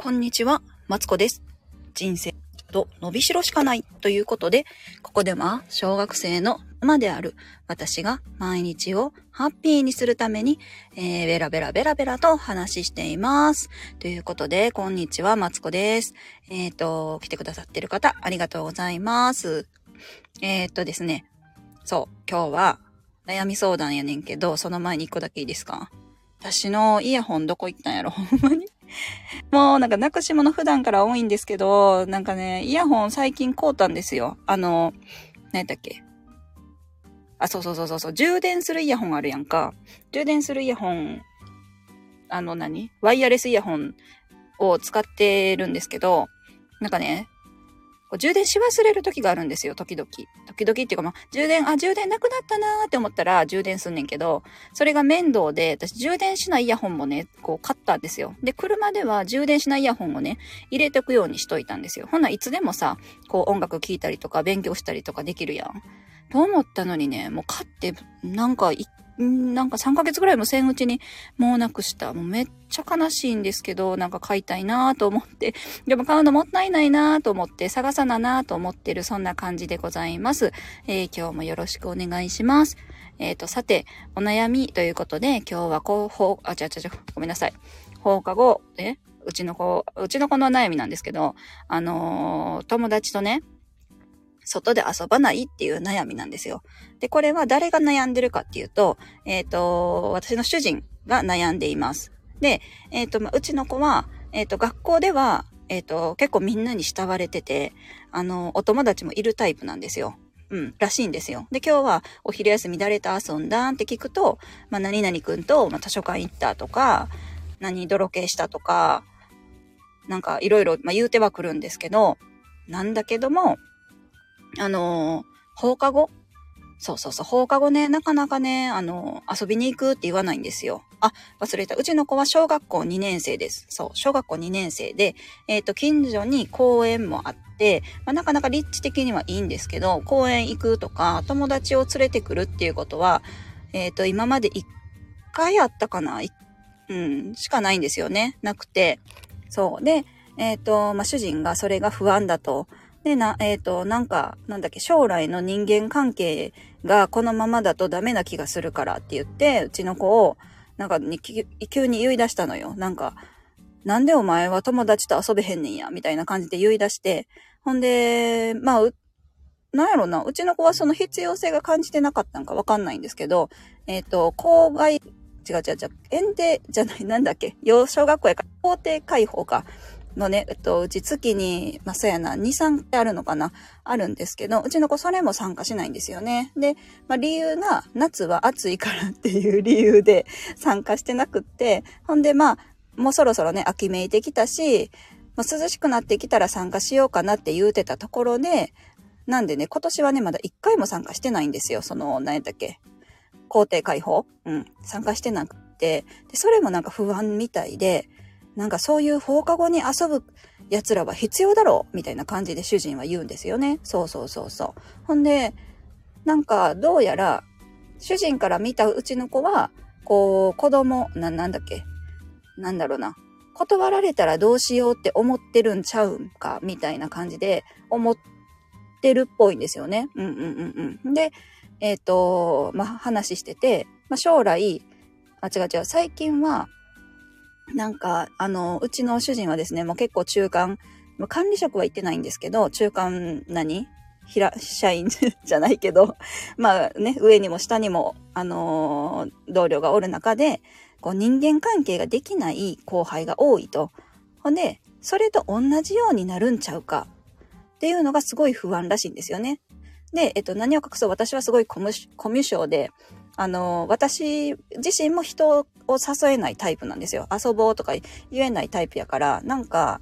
こんにちは、マツコです。人生と伸びしろしかないということで、ここでは小学生のママである私が毎日をハッピーにするために、えー、ベラベラベラベラと話しています。ということで、こんにちは、マツコです。えっ、ー、と、来てくださってる方、ありがとうございます。えっ、ー、とですね、そう、今日は悩み相談やねんけど、その前に一個だけいいですか？私のイヤホンどこ行ったんやろ？ほんまに？もうなんかなくし物普段から多いんですけど、なんかね、イヤホン最近買うたんですよ。あの、何やったっけ？あ、そうそうそうそうそう、充電するイヤホンあるやんか。充電するイヤホン、あの何？ワイヤレスイヤホンを使ってるんですけど、なんかね、こう充電し忘れる時があるんですよ、時々。時々っていうかまあ、充電、あ、充電なくなったなーって思ったら充電すんねんけど、それが面倒で、私充電しないイヤホンもね、こう買ったんですよ。で、車では充電しないイヤホンをね、入れておくようにしといたんですよ。ほんないつでもさ、こう音楽聴いたりとか勉強したりとかできるやん。と思ったのにね、もう買って、なんか一なんか3ヶ月ぐらいもせんうちにもうなくした。もうめっちゃ悲しいんですけど、なんか買いたいなぁと思って、でも買うのもったいないなぁと思って、探さななぁと思ってる、そんな感じでございます。えー、今日もよろしくお願いします。えっ、ー、と、さて、お悩みということで、今日は広報、あ、ちゃちゃちゃ、ごめんなさい。放課後、えうちの子、うちの子の悩みなんですけど、あのー、友達とね、外で遊ばないっていう悩みなんですよ。で、これは誰が悩んでるかっていうと、えっ、ー、と、私の主人が悩んでいます。で、えっ、ー、と、まあ、うちの子は、えっ、ー、と、学校では、えっ、と、結構みんなに慕われてて、あの、お友達もいるタイプなんですよ。うん、らしいんですよ。で、今日はお昼休み誰と遊んだんって聞くと、まあ、何々くんと、まあ、図書館行ったとか、何泥系したとか、なんかいろいろ、まあ、言うてはくるんですけど、なんだけども、あのー、放課後？そうそうそう、放課後ね、なかなかね、あの、遊びに行くって言わないんですよ。あ、忘れた。うちの子は小学校2年生です。そう、小学校2年生で、えっ、ー、と、近所に公園もあって、まあ、なかなか立地的にはいいんですけど、公園行くとか、友達を連れてくるっていうことは、えっ、と、今まで1回あったかな？うん、しかないんですよね。なくて。そう。で、えっ、と、まあ、主人がそれが不安だと。で、な、えっ、ー、と、なんか、なんだっけ、将来の人間関係がこのままだとダメな気がするからって言って、うちの子を、なんかに、急に言い出したのよ。なんか、なんでお前は友達と遊べへんねんや、みたいな感じで言い出して、ほんで、まあ、なんやろな、うちの子はその必要性が感じてなかったんかわかんないんですけど、えっ、ー、と、郊外、違う違う違う、園庭じゃない、なんだっけ、幼小学校やから、校庭開放か。のね、えっと、うち月に、まあ、そうやな、2、3ってあるのかなあるんですけど、うちの子それも参加しないんですよね。で、まあ、理由が、夏は暑いからっていう理由で 参加してなくって、ほんで、まあ、もうそろそろね、秋めいてきたし、まあ、涼しくなってきたら参加しようかなって言うてたところで、なんでね、今年はね、まだ1回も参加してないんですよ。その、何やったっけ校庭開放？うん。参加してなくて。で、それもなんか不安みたいで、なんかそういう放課後に遊ぶ奴らは必要だろうみたいな感じで主人は言うんですよね。そうそうそうそう。ほんで、なんかどうやら主人から見たうちの子は、こう子供、な、なんだっけ？なんだろうな。断られたらどうしようって思ってるんちゃうんかみたいな感じで思ってるっぽいんですよね。うんうんうんうん。で、えっ、ー、と、まあ、話してて、まあ、将来、あ、違う違う、最近は、なんか、あの、うちの主人はですね、もう結構中間、管理職は行ってないんですけど、中間何平、社員 じゃないけど、まあね、上にも下にも、あのー、同僚がおる中で、こう人間関係ができない後輩が多いと。ほんで、それと同じようになるんちゃうか？っていうのがすごい不安らしいんですよね。で、えっと、何を隠そう？私はすごいコミュ障で、あの、私自身も人を誘えないタイプなんですよ。遊ぼうとか言えないタイプやから、なんか、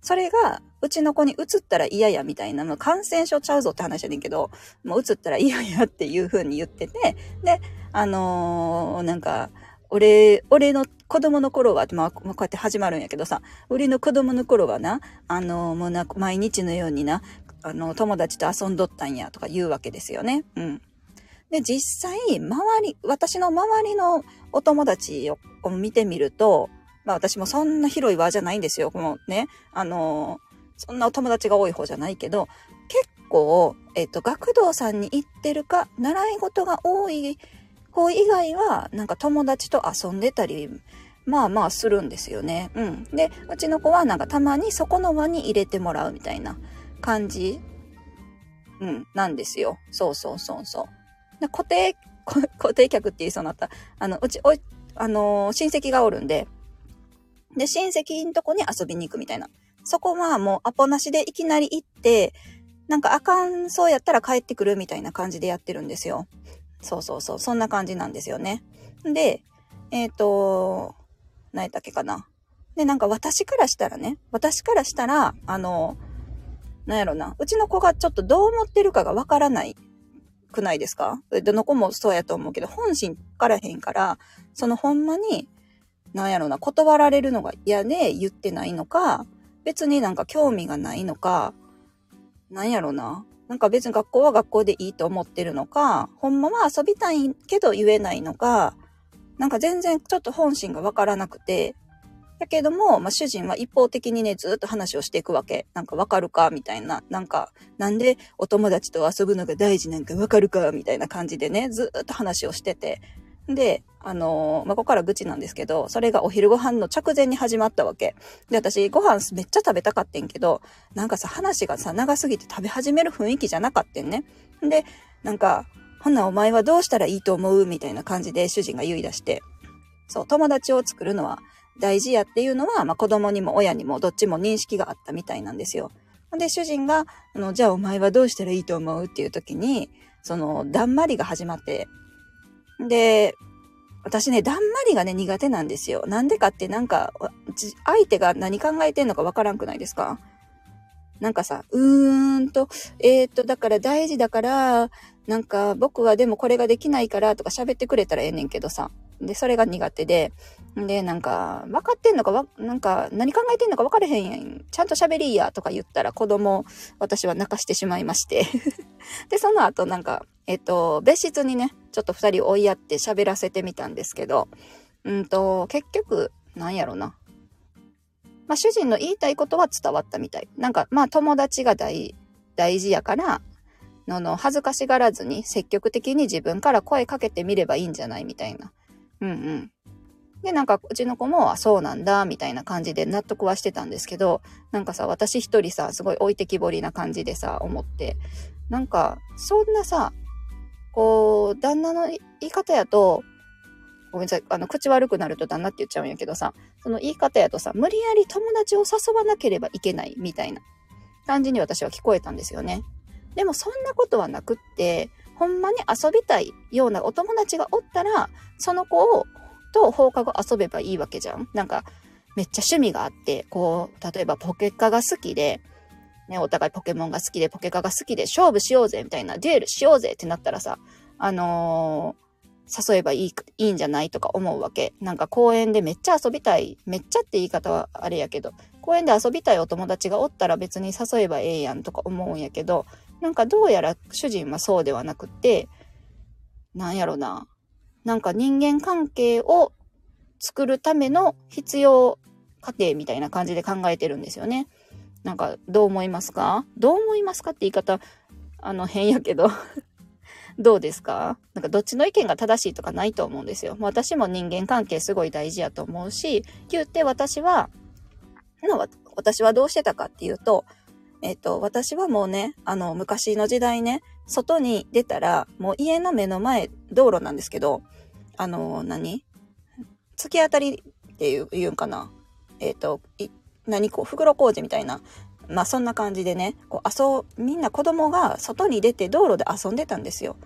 それが、うちの子に移ったら嫌やみたいな、感染症ちゃうぞって話やねんけど、もう移ったら嫌やっていう風に言ってて、で、あのー、なんか、俺、俺の子供の頃は、まあ、こうやって始まるんやけどさ、俺の子供の頃はな、あのー、もうな、毎日のようにな、あの、友達と遊んどったんやとか言うわけですよね。うん。で、実際、周り、私の周りのお友達を見てみると、まあ私もそんな広い輪じゃないんですよ。このね、あのそんなお友達が多い方じゃないけど、結構、えっ、と、学童さんに行ってるか、習い事が多い方以外は、なんか友達と遊んでたり、まあまあするんですよね。うん。で、うちの子はなんかたまにそこの輪に入れてもらうみたいな感じ、うん、なんですよ。そうそうそうそう。固定、固定客って言いそうになった。あの、うち、お、あのー、親戚がおるんで、で、親戚のとこに遊びに行くみたいな。そこはもうアポなしでいきなり行って、なんかあかんそうやったら帰ってくるみたいな感じでやってるんですよ。そうそうそう。そんな感じなんですよね。で、えっ、ー、と、何やったっけかな。で、なんか私からしたらね、私からしたら、あの、なんやろな、うちの子がちょっとどう思ってるかがわからないくないですか？どの子もそうやと思うけど、本心からへんから、そのほんまに、なんやろな、断られるのが嫌で言ってないのか、別になんか興味がないのか、なんやろな。なんか別に学校は学校でいいと思ってるのか、ほんまは遊びたいけど言えないのか、なんか全然ちょっと本心がわからなくて、やけども、まあ、主人は一方的にね、ずっと話をしていくわけ。なんかわかるか？みたいな。なんか、なんでお友達と遊ぶのが大事なんかわかるか？みたいな感じでね、ずっと話をしてて。で、あのー、まあ、ここから愚痴なんですけど、それがお昼ご飯の直前に始まったわけ。で、私、ご飯めっちゃ食べたかってんけど、なんかさ、話がさ、長すぎて食べ始める雰囲気じゃなかったんね。で、なんか、ほなお前はどうしたらいいと思う？みたいな感じで主人が言い出して。そう、友達を作るのは大事やっていうのは、まあ、子供にも親にもどっちも認識があったみたいなんですよ。で、主人が、あの、じゃあお前はどうしたらいいと思うっていう時に、その、だんまりが始まって、で、私ね、だんまりがね、苦手なんですよ。なんでかってなんか、相手が何考えてんのかわからんくないですか？なんかさ、うーんと、えー、っと、だから大事だから、なんか僕はでもこれができないからとか喋ってくれたらええねんけどさ。で、それが苦手で、で、なんか、分かってんのか、なんか、何考えてんのか分かれへんやん。ちゃんと喋りやとか言ったら子供、私は泣かしてしまいまして で、その後なんか、えっと、別室にね、ちょっと二人追いやって喋らせてみたんですけど、うんと、結局、なんやろな。まあ、主人の言いたいことは伝わったみたい。なんか、まあ、友達が大、大事やから、のの、恥ずかしがらずに積極的に自分から声かけてみればいいんじゃないみたいな。うんうん。で、なんか、うちの子も、あ、そうなんだ、みたいな感じで納得はしてたんですけど、なんかさ、私一人さ、すごい置いてきぼりな感じでさ、思って、なんか、そんなさ、こう、旦那の言い方やと、ごめんなさい、あの、口悪くなると旦那って言っちゃうんやけどさ、その言い方やとさ、無理やり友達を誘わなければいけない、みたいな感じに私は聞こえたんですよね。でもそんなことはなくって、ほんまに遊びたいようなお友達がおったら、その子をと放課後遊べばいいわけじゃん。なんか、めっちゃ趣味があって、こう、例えばポケカが好きで、ね、お互いポケモンが好きで、ポケカが好きで、勝負しようぜ、みたいな、デュエルしようぜってなったらさ、あのー、誘えばいい、いいんじゃないとか思うわけ。なんか公園でめっちゃ遊びたい。めっちゃって言い方はあれやけど、公園で遊びたいお友達がおったら別に誘えばええやんとか思うんやけど、なんかどうやら主人はそうではなくて、なんやろな。なんか人間関係を作るための必要過程みたいな感じで考えてるんですよね。なんかどう思いますか？どう思いますかって言い方、あの変やけど どうですか？なんかどっちの意見が正しいとかないと思うんですよ。私も人間関係すごい大事やと思うし、言って私は、私はどうしてたかっていうと、えっ、と、私はもうね、あの、昔の時代ね、外に出たら、もう家の目の前、道路なんですけど、あの、何？突き当たりっていう、言うんかな？えっ、と、何？こう、袋工事みたいな。まあそんな感じでね、こう遊、みんな子供が外に出て道路で遊んでたんですよ。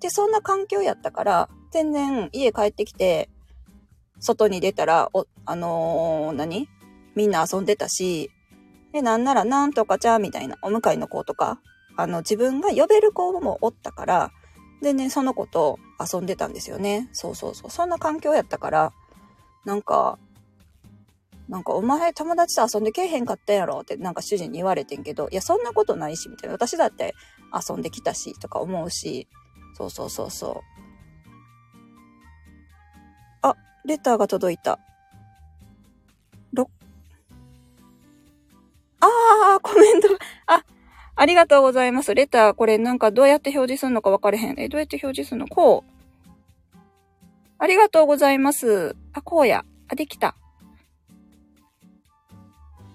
で、そんな環境やったから、全然家帰ってきて、外に出たら、お、あのー、何？みんな遊んでたし、で、なんならなんとかちゃんみたいなお迎えの子とか、あの、自分が呼べる子もおったから、でね、その子と遊んでたんですよね。そうそうそう。そんな環境やったから、なんか、なんかお前友達と遊んでけえへんかったやろってなんか主人に言われてんけど、いやそんなことないし、みたいな。私だって遊んできたし、とか思うし、そうそうそうそう。あ、レターが届いた。ああコメント、あ、ありがとうございます。レター、これなんかどうやって表示するのか分かれへん。え、どうやって表示するの？こう。ありがとうございます。あ、こうや。あ、できた。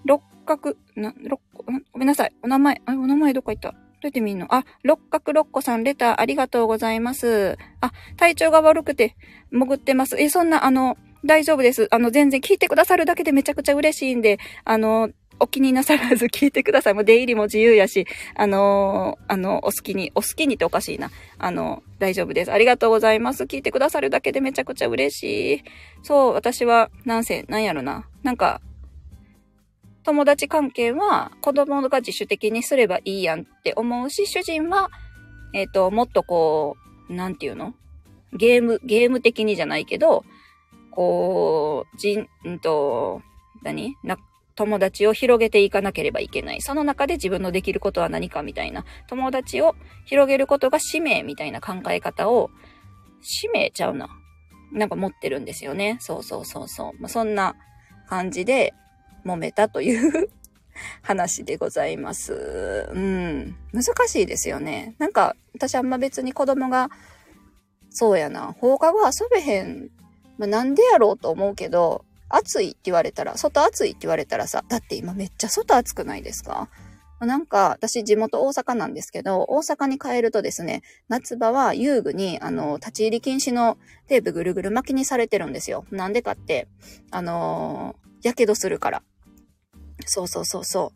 六角、な、六個、ごめんなさい。お名前、あ、お名前どこ行ったどうやって見んの？あ、六角六個さん、レターありがとうございます。あ、体調が悪くて潜ってます。え、そんな、あの、大丈夫です。あの、全然聞いてくださるだけでめちゃくちゃ嬉しいんで、あの、お気になさらず聞いてください。もう出入りも自由やし、あのー、あの、お好きに、お好きにっておかしいな。あの、大丈夫です。ありがとうございます。聞いてくださるだけでめちゃくちゃ嬉しい。そう、私は、なんせ、なんやろな。なんか、友達関係は子供が自主的にすればいいやんって思うし、主人は、えっ、ー、と、もっとこう、なんていうの？ゲーム、ゲーム的にじゃないけど、こう、じん、んと、何？な、友達を広げていかなければいけない。その中で自分のできることは何かみたいな。友達を広げることが使命みたいな考え方を、使命ちゃうな。なんか持ってるんですよね。そうそうそうそう。まあ、そんな感じで揉めたという 話でございます。うん。難しいですよね。なんか、私あんま別に子供が、そうやな、放課後遊べへん。まあ、なんでやろうと思うけど、暑いって言われたら、外暑いって言われたらさ、だって今めっちゃ外暑くないですか？なんか、私地元大阪なんですけど、大阪に帰るとですね、夏場は遊具に、あの、立ち入り禁止のテープぐるぐる巻きにされてるんですよ。なんでかって、あのー、やけどするから。そうそうそうそ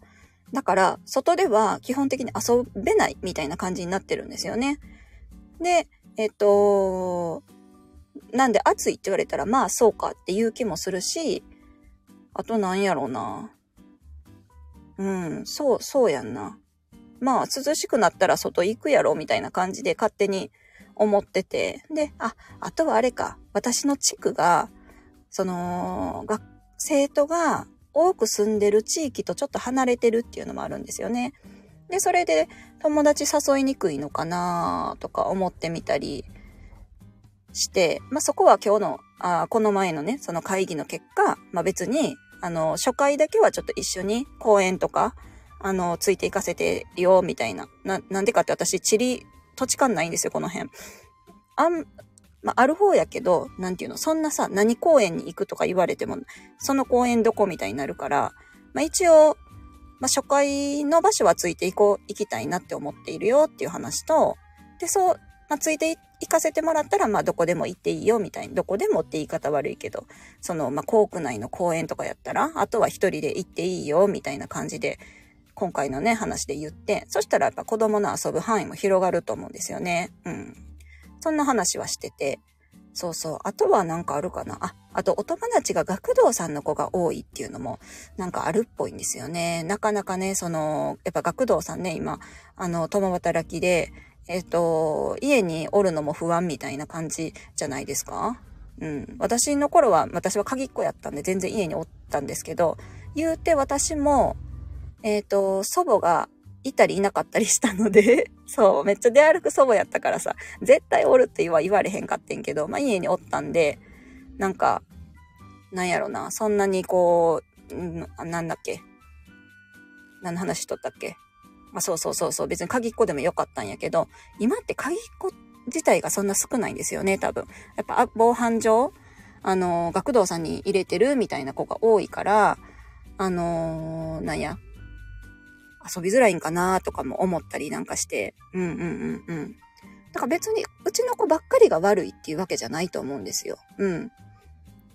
う。だから、外では基本的に遊べないみたいな感じになってるんですよね。で、えっと、なんで暑いって言われたら、まあそうかっていう気もするし、あとなんやろうな。うん、そう、そうやんな。まあ涼しくなったら外行くやろみたいな感じで勝手に思ってて。で、あ、あとはあれか。私の地区が、その、学生徒が多く住んでる地域とちょっと離れてるっていうのもあるんですよね。で、それで友達誘いにくいのかなとか思ってみたりして、まあ、そこは今日の、あこの前のね、その会議の結果、まあ、別に、あの、初回だけはちょっと一緒に公園とか、あの、ついていかせてよ、みたいな。な、なんでかって私、地理、土地勘ないんですよ、この辺。あん、まあ、ある方やけど、なんていうの、そんなさ、何公園に行くとか言われても、その公園どこみたいになるから、まあ、一応、まあ、初回の場所はついていこう、行きたいなって思っているよっていう話と、で、そう、まあ、ついて行かせてもらったら、まあ、どこでも行っていいよ、みたいに、どこでもって言い方悪いけど、その、まあ、校区内の公園とかやったら、あとは一人で行っていいよ、みたいな感じで、今回のね、話で言って、そしたらやっぱ子供の遊ぶ範囲も広がると思うんですよね。うん。そんな話はしてて、そうそう。あとはなんかあるかな。あ、あとお友達が学童さんの子が多いっていうのもなんかあるっぽいんですよね。なかなかね、その、やっぱ学童さんね、今、あの、共働きで、えっ、と、家におるのも不安みたいな感じじゃないですか？うん。私の頃は、私は鍵っ子やったんで全然家におったんですけど、言うて私も、えっ、と、祖母がいたりいなかったりしたので そう、めっちゃ出歩く祖母やったからさ、絶対おるって言わ言われへんかってんけど、まあ家におったんで、なんか、なんやろな、そんなにこう、んなんだっけ？何の話しとったっけ？まあそうそうそうそう、別に鍵っ子でもよかったんやけど、今って鍵っ子自体がそんな少ないんですよね、多分。やっぱ防犯上、あの、学童さんに入れてるみたいな子が多いから、あのー、なんや、遊びづらいんかなとかも思ったりなんかして、うんうんうんうん。だから別にうちの子ばっかりが悪いっていうわけじゃないと思うんですよ。うん。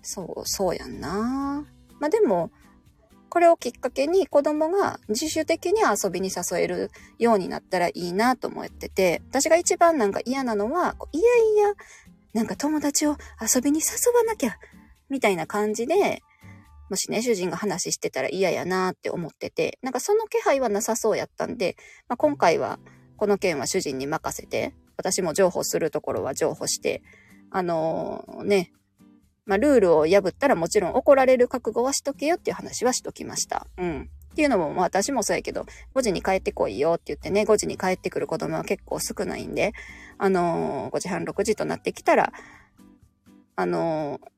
そう、そうやんな。まあでも、これをきっかけに子供が自主的に遊びに誘えるようになったらいいなと思ってて、私が一番なんか嫌なのは、いやいや、なんか友達を遊びに誘わなきゃ、みたいな感じで、もしね、主人が話してたら嫌やなって思ってて、なんかその気配はなさそうやったんで、まあ、今回はこの件は主人に任せて、私も譲歩するところは譲歩して、あのー、ね、まあ、ルールを破ったらもちろん怒られる覚悟はしとけよっていう話はしときました。うん。っていうのも、ま私もそうやけど、5時に帰ってこいよって言ってね、5時に帰ってくる子供は結構少ないんで、あのー、5時半、6時となってきたら、あのー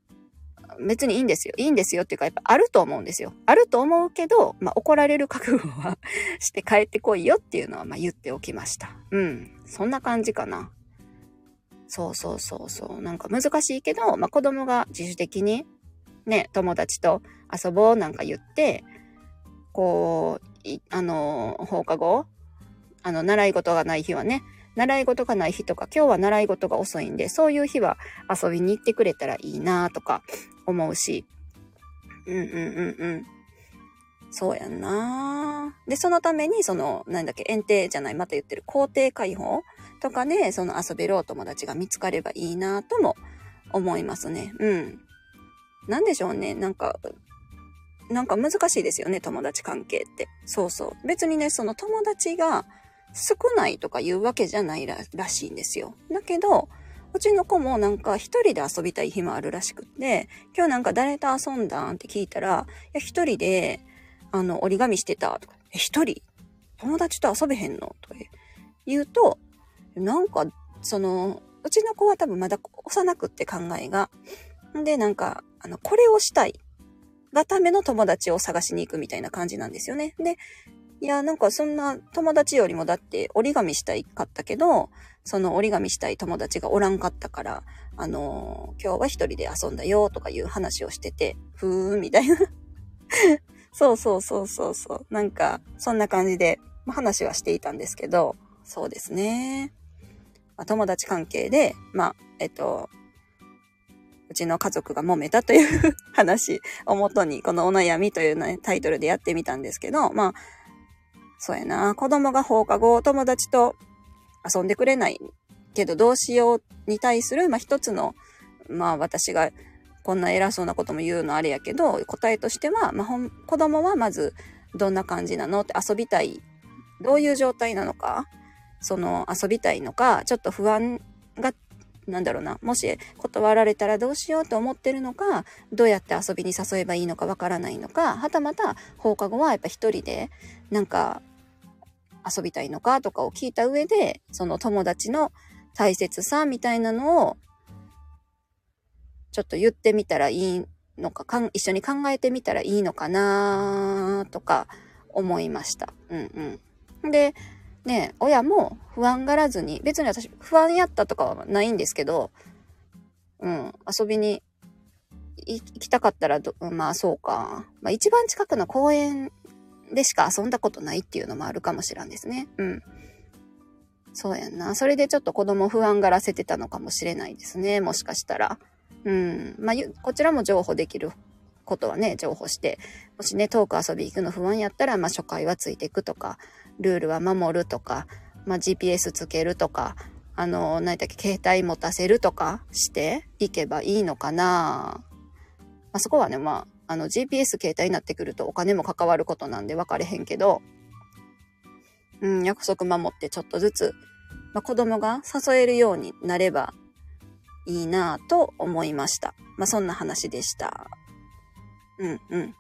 別にいいんですよ。いいんですよっていうか、やっぱあると思うんですよ。あると思うけど、まあ、怒られる覚悟は して帰ってこいよっていうのは、まあ、言っておきました。うん。そんな感じかな。そうそうそうそう。なんか難しいけど、まあ、子供が自主的に、ね、友達と遊ぼうなんか言って、こう、あの、放課後、あの、習い事がない日はね、習い事がない日とか、今日は習い事が遅いんで、そういう日は遊びに行ってくれたらいいなとか思うし。うんうんうんうん。そうやんなで、そのために、その、なんだっけ、園庭じゃない、また言ってる校庭開放とかで、その遊べるお友達が見つかればいいなとも思いますね。うん。なんでしょうね。なんか、なんか難しいですよね、友達関係って。そうそう。別にね、その友達が少ないとかいうわけじゃないらしいんですよ。だけど、うちの子もなんか一人で遊びたい日もあるらしくって、今日なんか誰と遊んだんって聞いたら、いや、一人で、あの、折り紙してたとか、え、一人？友達と遊べへんの？とか言うと、なんか、その、うちの子は多分まだ幼くって考えが。で、なんか、あの、これをしたいがための友達を探しに行くみたいな感じなんですよね。で、いや、なんかそんな友達よりもだって折り紙したいかったけど、その折り紙したい友達がおらんかったから、あのー、今日は一人で遊んだよとかいう話をしてて、ふーんみたいな そうそうそうそうそう。なんか、そんな感じで、話はしていたんですけど、そうですね。まあ、友達関係で、まあ、えっと、うちの家族が揉めたという 話をもとに、このお悩みという、ね、タイトルでやってみたんですけど、まあ、そうやな、子供が放課後友達と遊んでくれないけどどうしように対する、まあ一つの、まあ私がこんな偉そうなことも言うのあれやけど、答えとしては、まあ、子供はまずどんな感じなのって遊びたい。どういう状態なのかその遊びたいのか、ちょっと不安がなんだろうな、もし断られたらどうしようと思ってるのか、どうやって遊びに誘えばいいのかわからないのか、はたまた放課後はやっぱ一人でなんか遊びたいのかとかを聞いた上で、その友達の大切さみたいなのをちょっと言ってみたらいいのか、かん一緒に考えてみたらいいのかなとか思いました。うんうん。で、ね、親も不安がらずに、別に私不安やったとかはないんですけど、うん、遊びに行きたかったらまあそうか。まあ一番近くの公園でしか遊んだことないっていうのもあるかもしらんですね。うん。そうやんな。それでちょっと子供不安がらせてたのかもしれないですね。もしかしたら。うん。まあ、こちらも情報できることはね、情報して、もしね、遠く遊び行くの不安やったら、まあ、初回はついていくとか、ルールは守るとか、まあ、GPS つけるとか、あの、何だっけ、携帯持たせるとかしていけばいいのかな。まあ、そこはね、まあ、あの、GPS 携帯になってくるとお金も関わることなんで分かれへんけど、うん、約束守ってちょっとずつ、まあ、子供が誘えるようになればいいなぁと思いました。まあ、そんな話でした。うんうん。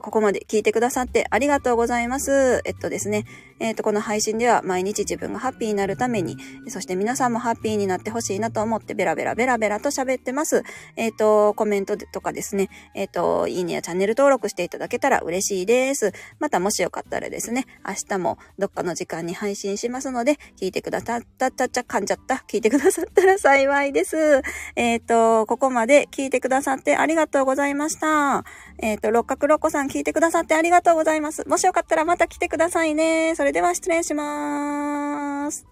ここまで聞いてくださってありがとうございます。えっとですね、えっと、この配信では毎日自分がハッピーになるために、そして皆さんもハッピーになってほしいなと思ってベラベラベラベラと喋ってます。えっと、コメントとかですね、えっと、いいねやチャンネル登録していただけたら嬉しいです。またもしよかったらですね、明日もどっかの時間に配信しますので、聞いてくださったったっちゃ噛んじゃった。聞いてくださったら幸いです。えっと、ここまで聞いてくださってありがとうございました。えっと、六角六子さん聞いてくださってありがとうございます。もしよかったらまた来てくださいね。それでは失礼します。